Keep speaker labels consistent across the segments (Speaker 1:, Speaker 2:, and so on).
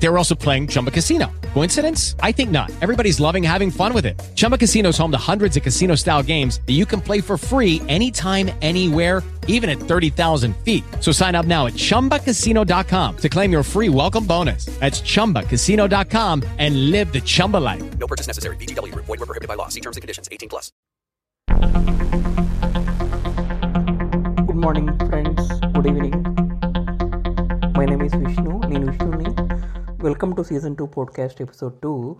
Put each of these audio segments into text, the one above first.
Speaker 1: They were also playing Chumba Casino. Coincidence? I think not. Everybody's loving having fun with it. Chumba Casino's home to hundreds of casino style games that you can play for free anytime, anywhere, even at 30,000 feet. So sign up now at chumbacasino.com to claim your free welcome bonus. That's chumbacasino.com and live the Chumba life.
Speaker 2: No purchase necessary. VGW, void, were prohibited by law. See terms and conditions 18 plus.
Speaker 3: Good morning, friends. Good evening. My name is Vishnu. Vishnu Vishnu నేను విష్ణుని welcome to season two podcast episode two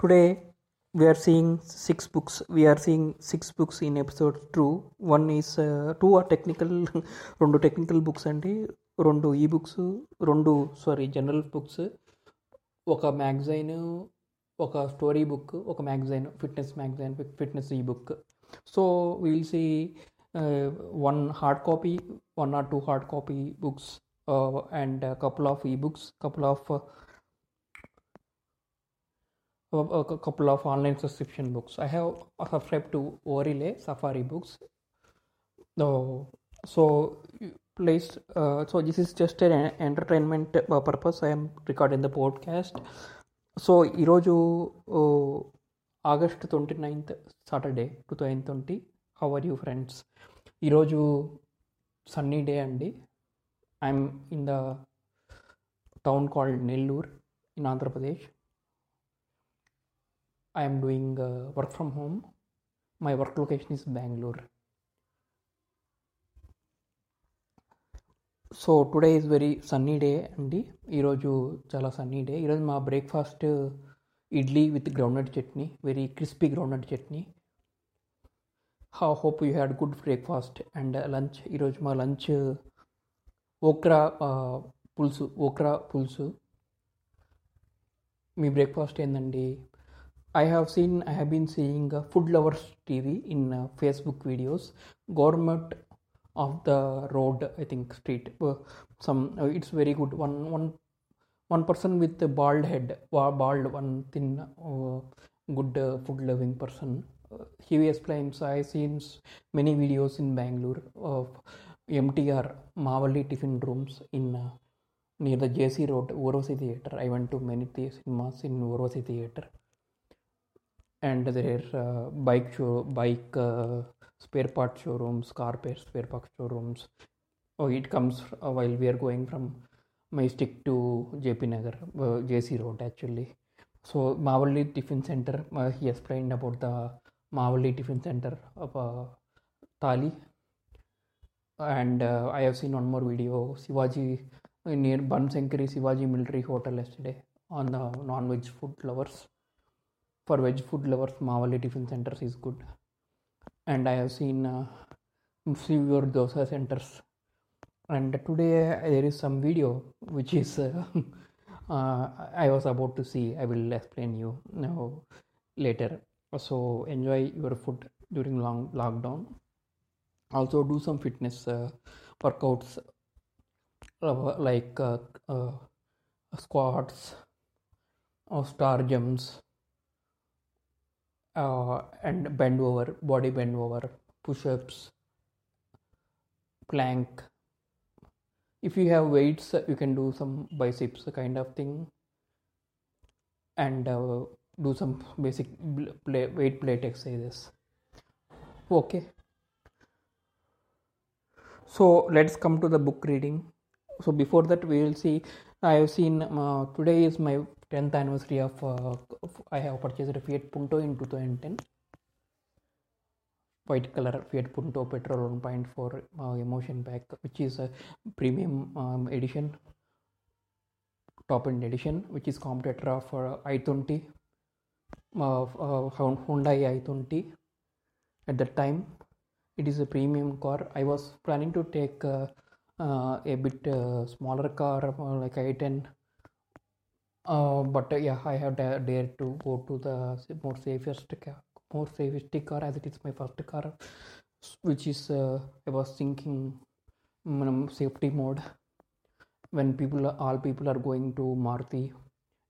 Speaker 3: today we are seeing six books we are seeing six books in episode two one is two are technical రెండు technical books అండి రెండు ఈ books రెండు sorry general books ఒక magazine ఒక story book ఒక magazine fitness magazine fitness ఈ book so we'll C one hard copy one or two hard copy books uh, and a couple of ebooks, couple of uh, a couple of online subscription books. I have subscribed to O'Reilly Safari Books. No, so placed. Uh, so this is just an entertainment uh, purpose. I am recording the podcast. so ఈరోజు uh, August twenty Saturday Saturday two thousand twenty how are ఈరోజు sunny day అండి. I'm in the town called Nellore in Andhra Pradesh I'm doing work from home my work location is Bengaluru so today is very sunny day అండి. ఈరోజు చాలా sunny day ఈరోజు మా breakfast idli with groundnut chutney very crispy groundnut chutney హా hope you had good breakfast and lunch ఈరోజు మా lunch okra పులుసు okra పులుసు మీ బ్రేక్ఫాస్ట్ ఏందండి I have seen I have been seeing food lovers TV in Facebook videos government of the road i think street uh, some uh, it's very good one one one person with a bald head bald one thin uh, good food loving person he explains i seen many videos in bangalore of mtr mavalli tiffin rooms in near the jc road urvashi theater i went to many cinemas in urvashi theater and there uh, bike show bike uh, spare part showrooms car parts spare part showrooms. Oh it comes uh, while we are going from Majestic to JP Nagar uh, JC Road actually. So Mavalli Tiffin Center uh, he explained about the Mavalli Tiffin Center of uh, Thali and uh, I have seen one more video Shivaji near Banashankari Shivaji Military Hotel yesterday on the non-veg food lovers for veg food lovers Mavalli Tiffin Centers is good and I have seen uh, fewer dosa centers. And today uh, there is some video which is uh, uh, I was about to see. I will explain you now later. So enjoy your food during long lockdown. Also do some fitness uh, workouts uh, like uh, squats or star jumps uh, and bend over, body bend over, push ups, plank. If you have weights, you can do some biceps kind of thing and uh, do some basic play, weight plate exercises. Okay. So let's come to the book reading. So before that, we will see. I have seen uh, today is my 10th anniversary of, uh, I have purchased a Fiat Punto in 2010 white color Fiat Punto petrol 1.4 uh, emotion pack which is a premium um, edition top end edition which is competitor of uh, i20 uh, Hyundai i20 at that time it is a premium car. I was planning to take a bit smaller car like i10 uh, but uh, yeah, I have da- dared to go to the more safest car, more safest car as it is my first car, which is uh, I was thinking um, safety mode. When people all people are going to Maruti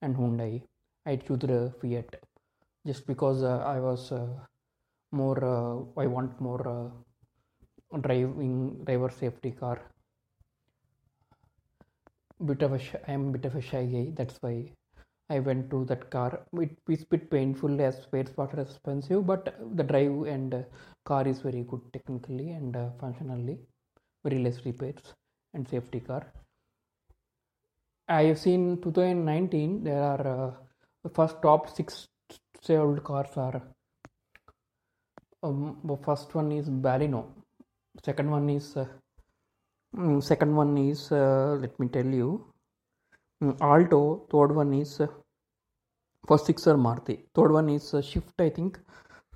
Speaker 3: and Hyundai. I choose the Fiat just because uh, I was uh, more uh, I want more driving driver safety car. Bit of a I am bit of a shy guy. That's why I went to that car. It is bit painful as spares parts are expensive, but the drive and car is very good technically and functionally. Very less repairs and safety car. I have seen 2019 there are uh, the first top six sold cars are um, the first one is Baleno, second one is uh, mm, second one is uh, let me tell you mm, Alto, third one is uh, first six are Maruti, third one is uh, Shift I think,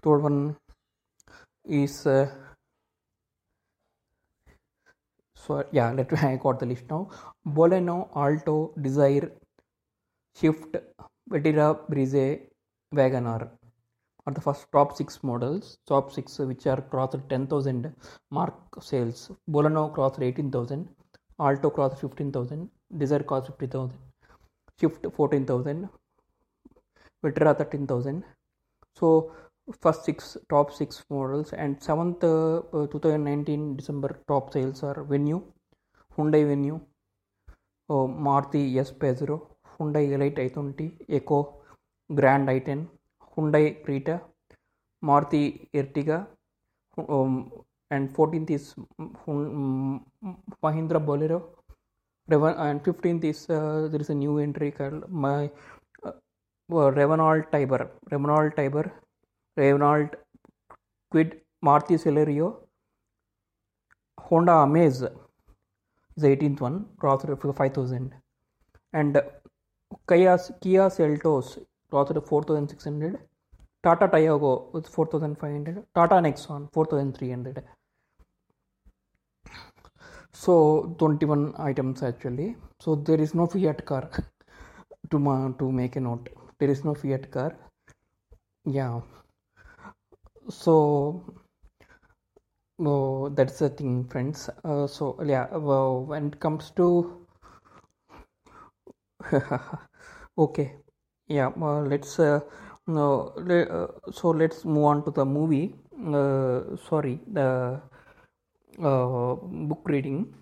Speaker 3: third one is uh, so yeah let me I got the list now Boleno, Alto, Desire, Shift, Vetera, Breeze, WagonR are the first top six models. Top six which are crossed 10,000 mark sales. Baleno crossed 18,000, Alto crossed 15,000, Dzire crossed 50,000, Swift 14,000, Vitara 13,000. So first six top six models and seventh uh, 2019 December top sales are Venue, Hyundai Venue, uh, Maruti S-Presso, Hyundai Elite i20, Eeco, grand i ten Hyundai Creta Maruti Ertiga and fourteen is Mahindra Bolero Renault new entry called my Renault Triber Renault Triber Renault Kwid Maruti Celerio Honda Amaze is eighteen one five thousand and Kia Seltos crossed 4600, Tata Tiago with 4500, Tata Nexon 4300. So 21 items actually. So there is no Fiat car to ma- to make a note. There is no Fiat car. Yeah. So that's the thing, friends. Uh, so yeah, well, when it comes to okay, yeah. Uh, let's uh, no. Le- uh, so let's move on to the movie. Sorry, the book reading.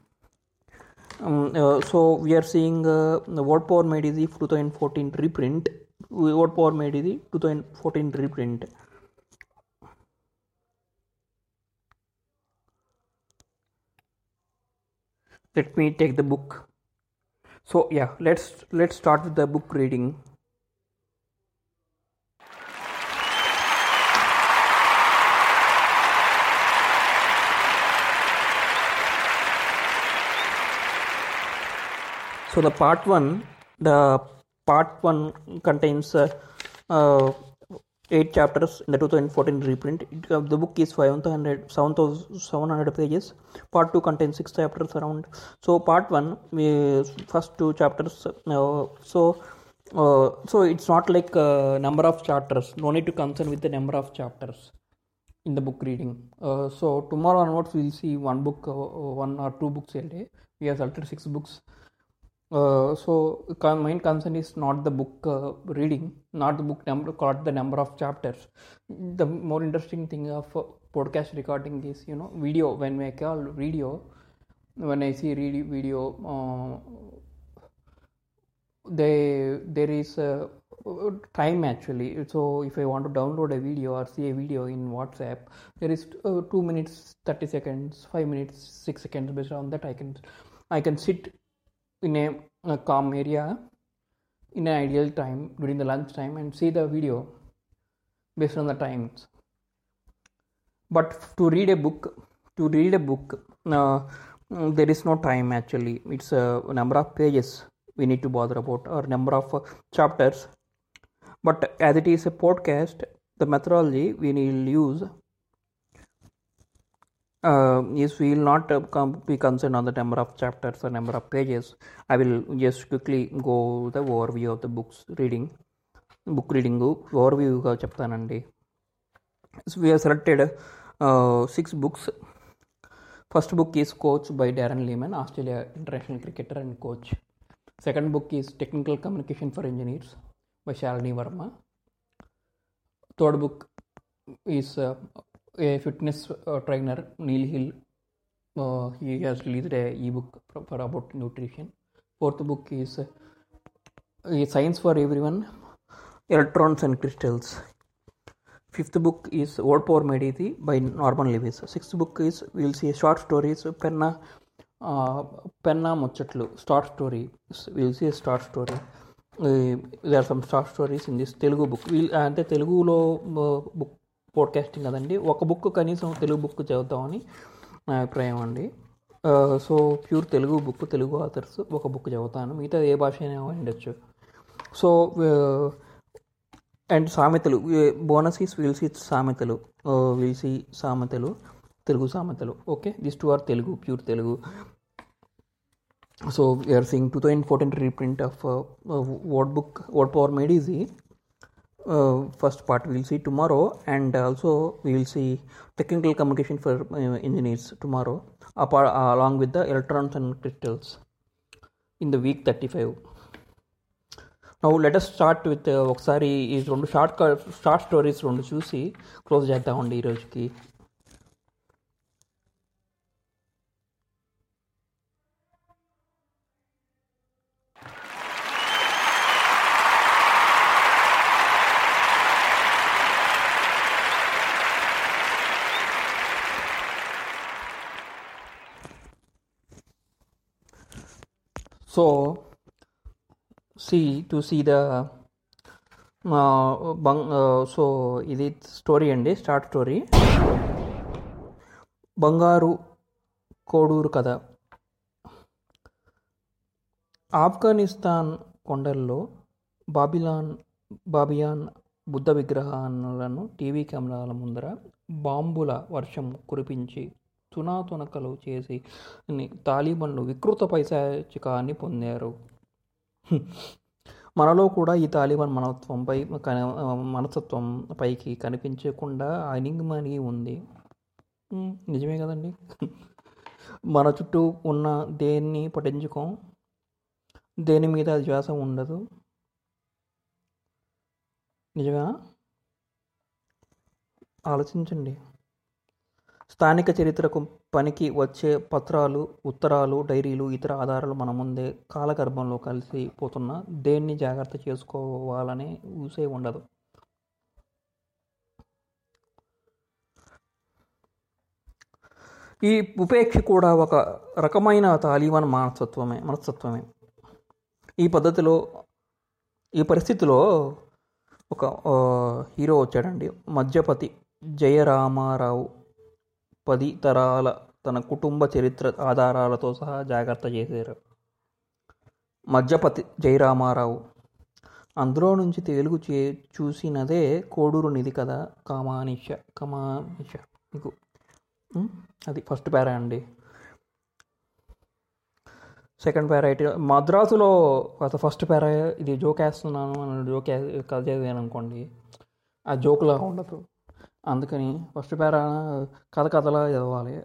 Speaker 3: Um, uh, so we are seeing uh, the Word Power Made Easy 2014 reprint. Word Power Made Easy 2014 reprint. Let me take the book. So yeah, let's let's start with the book reading. So the part one, the part one contains uh, uh, eight chapters in the 2014 reprint. It, uh, the book is 500, 700 pages. Part two contains six chapters around. So part one, we, first two chapters. Uh, so uh, so it's not like uh, number of chapters. No need to concern with the number of chapters in the book reading. So tomorrow onwards we'll see one book, one or two books a day. We have selected six books. Uh, so main concern is not the book uh, reading, not the book number, not the number of chapters. The more interesting thing of uh, podcast recording is you know video. When I call video, when I see video, uh, they there is a time actually. So if I want to download a video or see a video in WhatsApp, there is uh, two minutes, thirty seconds, five minutes, six seconds. Based on that, I can I can sit in a, a calm area in an ideal time during the lunch time and see the video based on the times. But to read a book to read a book uh, mm, there is no time actually. It's a number of pages we need to bother about or number of uh, chapters. But as it is a podcast the methodology we will use uh, we will not uh, be concerned on the number of chapters or number of pages. I will just quickly go the overview of the books reading, book reading overview of chapter and day. So we have selected uh, six books. First book is Coach by Darren Lehmann, Australia international cricketer and coach. Second book is Technical Communication for Engineers by Shalini Verma. Third book is uh, a fitness uh, trainer, Neil Hill, uh, he has released a ebook for about nutrition. Fourth book is uh, Science for Everyone, Electrons and Crystals. Fifth book is Word Power Made Easy by Norman Lewis. Sixth book is we'll see short stories Penna uh, Penna Muchatlu short story. We'll see a short story. There are some short stories in this Telugu book వీళ్ళు అంటే తెలుగులో book. Uh, podcasting కదండి. ఒక book కనీసం Telugu book చదువుతామని నా అభిప్రాయం అండి. So pure Telugu book Telugu authors ఒక బుక్ చదువుతాను. మిగతా ఏ భాష అయినా ఉండొచ్చు. సో అండ్ సామెతలు బోనస్ ఈస్ విల్సీ సామెతలు విల్సీ సామెతలు తెలుగు సామెతలు. Okay? This two are Telugu pure Telugu. So we are seeing 2014 reprint of uh, uh, book book word made made easy uh, first part we'll see tomorrow and also we will see technical communication for uh, engineers tomorrow apart, uh, along with the electrons and crystals in the week 35 now let us start with uh, ఒకసారి ఈ రెండు short short stories రెండు చూసి close చేద్దామండి ఈ So see to see the uh, so uh, ఇది story అండి start story బంగారు కోడూరు కథ. ఆఫ్ఘనిస్తాన్ కొండల్లో బాబిలాన్ బాబియాన్ బుద్ధ విగ్రహాలను టీవీ కెమెరాల ముందర బాంబుల వర్షం కురిపించి తునాతునకలు చేసి తాలిబన్లు వికృత పైశాచికాన్ని పొందారు. మనలో కూడా ఈ తాలిబాన్ మనత్వంపై మనసత్వం పైకి కనిపించకుండా అనిగమని ఉంది. నిజమే కదండి. మన చుట్టూ ఉన్న దేన్ని పఠించుకోం దేని మీద ధ్యాస ఉండదు. నిజమా ఆలోచించండి. స్థానిక చరిత్రకు పనికి వచ్చే పత్రాలు ఉత్తరాలు డైరీలు ఇతర ఆధారాలు మన ముందే కాలగర్భంలో కలిసి పోతున్న దేన్ని జాగ్రత్త చేసుకోవాలనే ఊసే ఉండదు. ఈ ఉపేక్ష కూడా ఒక రకమైన తాలిబాన్ మనస్తత్వమే మనస్తత్వమే. ఈ పద్ధతిలో ఈ పరిస్థితిలో ఒక హీరో వచ్చాడండి. మధ్యపతి జయరామారావు. పది తరాల తన కుటుంబ చరిత్ర ఆధారాలతో సహా జాగ్రత్త చేశారు. మధ్యపతి జయరామారావు. అందులో నుంచి తెలుగు చే చూసినదే కోడూరు నిధి కదా కమానిష కమానిష మీకు. అది ఫస్ట్ పేరా అండి. సెకండ్ పేరా అయితే మద్రాసులో ఫస్ట్ పేరా ఇది జోక్ వేస్తున్నాను అని జోక్ కథ అనుకోండి ఆ జోక్లా ఉండదు. అందుకని ఫస్ట్ పేరా కథ కథలా చదవాలి.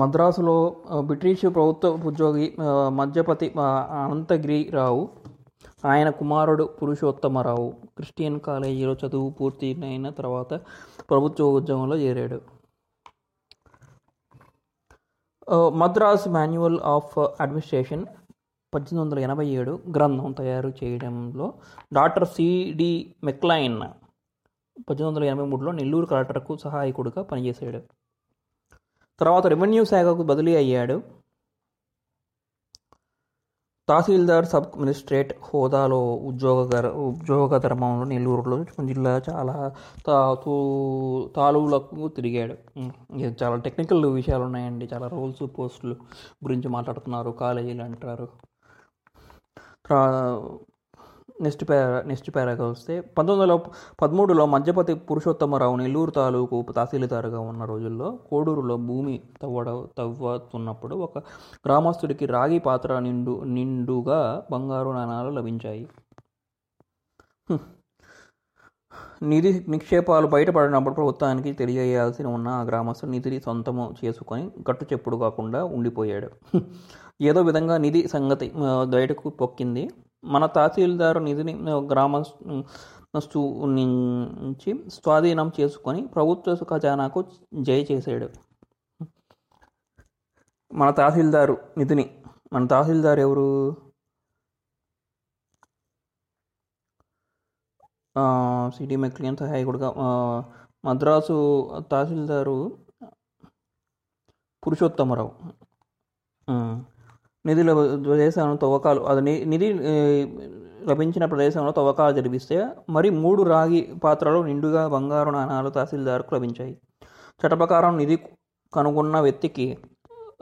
Speaker 3: మద్రాసులో బ్రిటిష్ ప్రభుత్వ ఉద్యోగి మధ్యపతి అనంతగిరిరావు ఆయన కుమారుడు పురుషోత్తమరావు క్రిస్టియన్ కాలేజీలో చదువు పూర్తి అయిన తర్వాత ప్రభుత్వ ఉద్యోగంలో చేరాడు మద్రాస్ మాన్యువల్ ఆఫ్ అడ్మినిస్ట్రేషన్ పద్దెనిమిది వందల ఎనభై ఏడు గ్రంథం తయారు చేయడంలో డాక్టర్ సిడి మెక్లైన్ పద్దెనిమిది వందల ఎనభై మూడులో నెల్లూరు కలెక్టర్కు సహాయకుడిగా పనిచేశాడు. తర్వాత రెవెన్యూ శాఖకు బదిలీ అయ్యాడు. తహసీల్దార్ సబ్ మినిస్ట్రేట్ హోదాలో ఉద్యోగ ఉద్యోగ ధర్మంలో నెల్లూరులో జిల్లా చాలా తాలూలకు తిరిగాడు. చాలా టెక్నికల్ విషయాలు ఉన్నాయండి. చాలా రోల్స్ పోస్టులు గురించి మాట్లాడుతున్నారు. కాలేజీలు అంటారు. నెక్స్ట్ పేరా నెక్స్ట్ పేరాగా వస్తే పంతొమ్మిది వందల పదమూడులో మధ్యపతి పురుషోత్తమరావు నెల్లూరు తాలూకు తహసీల్దారుగా ఉన్న రోజుల్లో కోడూరులో భూమి తవ్వడ తవ్వుతున్నప్పుడు ఒక గ్రామస్తుడికి రాగి పాత్ర నిండు నిండుగా బంగారు నాణాలు లభించాయి. నిధి నిక్షేపాలు బయటపడినప్పుడు ప్రభుత్వానికి తెలియజేయాల్సి ఉన్న ఆ గ్రామస్తుడు నిధిని సొంతము చేసుకొని గట్టు చెప్పుడు కాకుండా ఉండిపోయాడు. ఏదో విధంగా నిధి సంగతి బయటకు పొక్కింది. మన తహసీల్దారు నిధిని గ్రామస్తు నుంచి స్వాధీనం చేసుకొని ప్రభుత్వ ఖజానాకు జయ చేశాడు. మన తహసీల్దారు నిధిని మన తహసీల్దారు ఎవరు? సిటీ మెక్లియన్ సహాయకుడుగా మద్రాసు తహసీల్దారు పురుషోత్తమరావు. నిధుల ప్రదేశాలను తవ్వకాలు అది నిధి లభించిన ప్రదేశంలో తవ్వకాలు జరిపిస్తే మరి మూడు రాగి పాత్రలు నిండుగా బంగారు నాణాలు తహసీల్దార్కు లభించాయి. చట్ట ప్రకారం నిధి కనుగొన్న వ్యక్తికి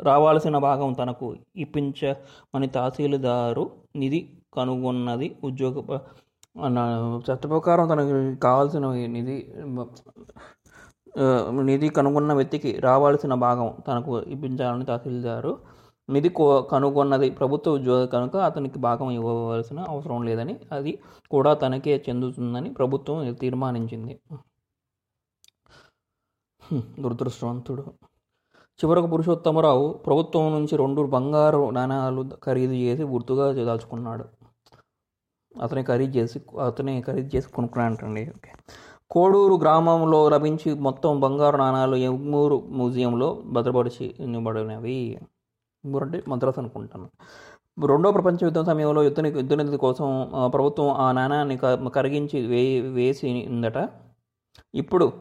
Speaker 3: రావాల్సిన భాగం తనకు ఇప్పించమని తహసీల్దారు నిధి కనుగొన్నది ఉద్యోగ అన్న చట్ట ప్రకారం తనకు కావాల్సిన నిధి నిధి కనుగొన్న వ్యక్తికి రావాల్సిన భాగం తనకు ఇప్పించాలని తహసీల్దారు నిధి కో- కనుగొన్నది ప్రభుత్వ ఉద్యోగి కనుక అతనికి భాగం ఇవ్వవలసిన అవసరం లేదని అది కూడా తనకే చెందుతుందని ప్రభుత్వం తీర్మానించింది. దురదృష్టవంతుడు. చివరకు పురుషోత్తమరావు ప్రభుత్వం నుంచి రెండు బంగారు నాణాలు ఖరీదు చేసి గుర్తుగా దాచుకున్నాడు. అతనే ఖరీదు చేసి అతనే ఖరీదు చేసి కొనుక్కున్నాంటండి ఓకే. కోడూరు గ్రామంలో లభించి మొత్తం బంగారు నాణాలు ఎగ్మూరు మ్యూజియంలో భద్రపరిచి ఇవ్వబడినవి అంటే మద్రాసు అనుకుంటాను. రెండో ప్రపంచ యుద్ధం సమయంలో యుద్ధ యుద్ధనిధి కోసం ప్రభుత్వం ఆ నాణాన్ని క- కరిగించి వే వేసిందట ఇప్పుడు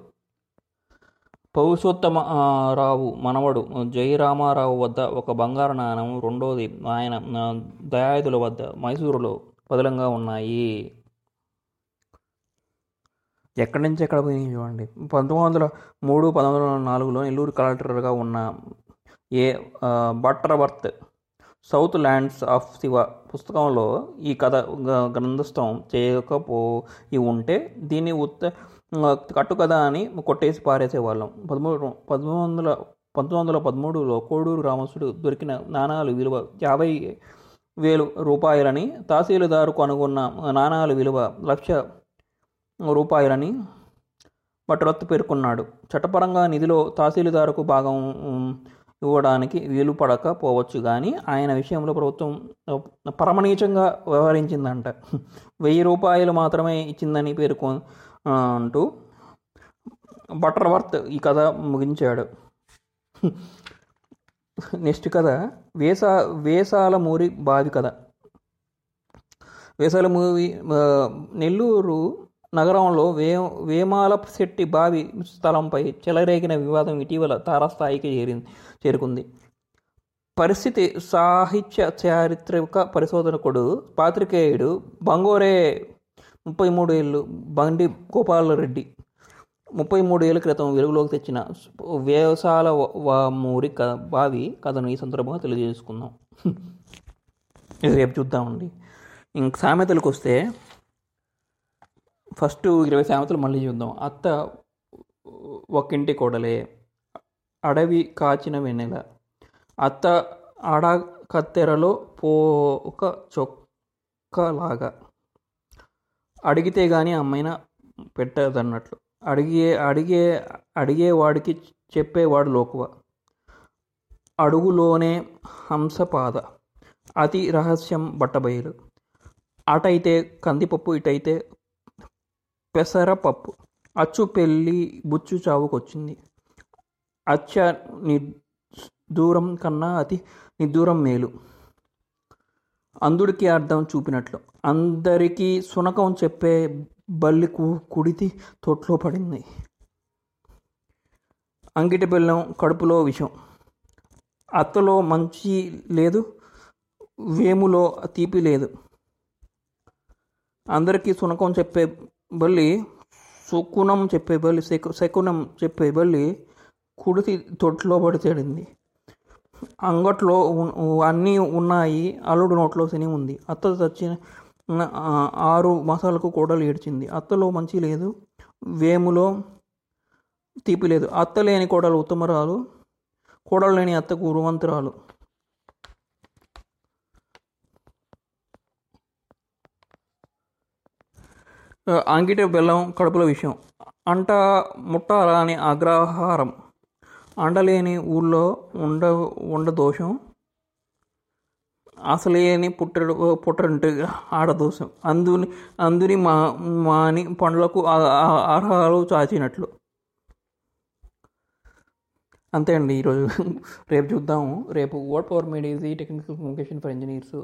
Speaker 3: పౌరుషోత్తమ రావు మనవడు జయరామారావు వద్ద ఒక బంగారు నాణం రెండోది ఆయన దయాయుధుల వద్ద మైసూరులో పదిలంగా ఉన్నాయి. ఎక్కడి నుంచి ఎక్కడ పోయి చూడండి. పంతొమ్మిది వందల మూడు పంతొమ్మిది వందల నాలుగులో నెల్లూరు కలెక్టర్గా ఉన్న A Butterworth southlands of Siva పుస్తకంలో ఈ కథ గ్రంథస్థం చేయకపోయి ఉంటే దీన్ని ఉత్త కట్టుకథ కట్టు కథ అని కొట్టేసి పారేసేవాళ్ళం. పదమూడు పదమూడు వందల పంతొమ్మిది వందల పదమూడులో కోడూరు రామసుడు దొరికిన నాణాలు విలువ యాభై వేలు రూపాయలని తహసీల్దారు కనుగొన్న నాణాల విలువ లక్ష రూపాయలని బట్టరత్తు పేర్కొన్నాడు. చట్టపరంగా నిధిలో తహసీల్దారుకు భాగం ఇవ్వడానికి వీలు పడకపోవచ్చు కానీ ఆయన విషయంలో ప్రభుత్వం పరమనీచంగా వ్యవహరించిందంట. వెయ్యి రూపాయలు మాత్రమే ఇచ్చిందని పేర్కొ అంటూ బటర్వర్త్ ఈ కథ ముగించాడు. నెక్స్ట్ కథ వేసా వేసాల మూరి బావి కథ. వేసాల మూవీ నెల్లూరు నగరంలో వే వేమాల శెట్టి బావి స్థలంపై చెలరేగిన వివాదం ఇటీవల తారాస్థాయికి చేరింది చేరుకుంది. పరిస్థితి సాహిత్య చారిత్రక పరిశోధనకుడు పాత్రికేయుడు బంగోరే ముప్పై మూడు ఏళ్ళు బండి గోపాలరెడ్డి. ముప్పై మూడు ఏళ్ళ క్రితం వెలుగులోకి తెచ్చిన వ్యవసాల మూరి క బావి కథను ఈ సందర్భంగా తెలియజేసుకుందాం. రేపు చూద్దామండి. ఇంక సామెతలకు వస్తే ఫస్ట్ ఇరవై సామెతలు మళ్ళీ చూద్దాం. అత్త ఒక్కింటి కోడలే అడవి కాచిన వెన్నెల. అత్త అడ కత్తెరలో పోక చొక్కలాగా. అడిగితే కానీ అమ్మైన పెట్టదన్నట్లు. అడిగే అడిగే అడిగేవాడికి చెప్పేవాడు లోకువ. అడుగులోనే హంసపాద. అతి రహస్యం బట్టబయలు. అటైతే కందిపప్పు ఇటైతే పెసరపప్పు అచ్చు పెళ్ళి బుచ్చు చావుకొచ్చింది. అచ్చ ని దూరం కన్నా అతి నిదూరం మేలు. అందుడికి అర్థం చూపినట్లు. అందరికీ సునకం చెప్పే బల్లి కుడితి తొట్లో పడింది. అంగిటి బెల్లం కడుపులో విషం. అత్తలో మంచి లేదు వేములో తీపి లేదు. అందరికీ సునకం చెప్పే బల్లి శకునం చెప్పే బల్లి శకు శకునం చెప్పే బల్లి కుడితి తొట్లో పడితేడింది. అంగట్లో అన్నీ ఉన్నాయి అల్లుడు నోట్లో శని ఉంది. అత్త చచ్చిన ఆరు మాసాలకు కూడలు ఏడ్చింది. అత్తలో మంచి లేదు వేములో తీపి లేదు. అత్త లేని కోడలు ఉత్తమరాలు కోడలు లేని అత్తకు ఉరువంతురాలు ఆ, అంగిట బెల్లం కడుపుల విషయం అంట ముట్టారా అని అగ్రహారం. అండలేని ఊళ్ళో ఉండ ఉండ దోషం. అసలేని పుట్టడు పుట్టంటే ఆడదోషం అందుని అందుని మా మాని పండ్లకు ఆహారాలు చాచినట్లు. అంతే అండి ఈరోజు. రేపు చూద్దాము. రేపు what power made easy technical communication for engineers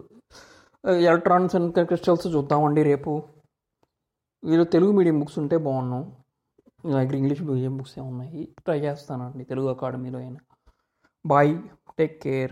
Speaker 3: electronics and crystals చూద్దామండి రేపు. వీళ్ళు తెలుగు మీడియం బుక్స్ ఉంటే బాగున్నాం దగ్గర ఇంగ్లీష్ మీడియం బుక్స్ ఉన్నాయి ట్రై చేస్తానండి తెలుగు అకాడమీలో అయినా. Bye take care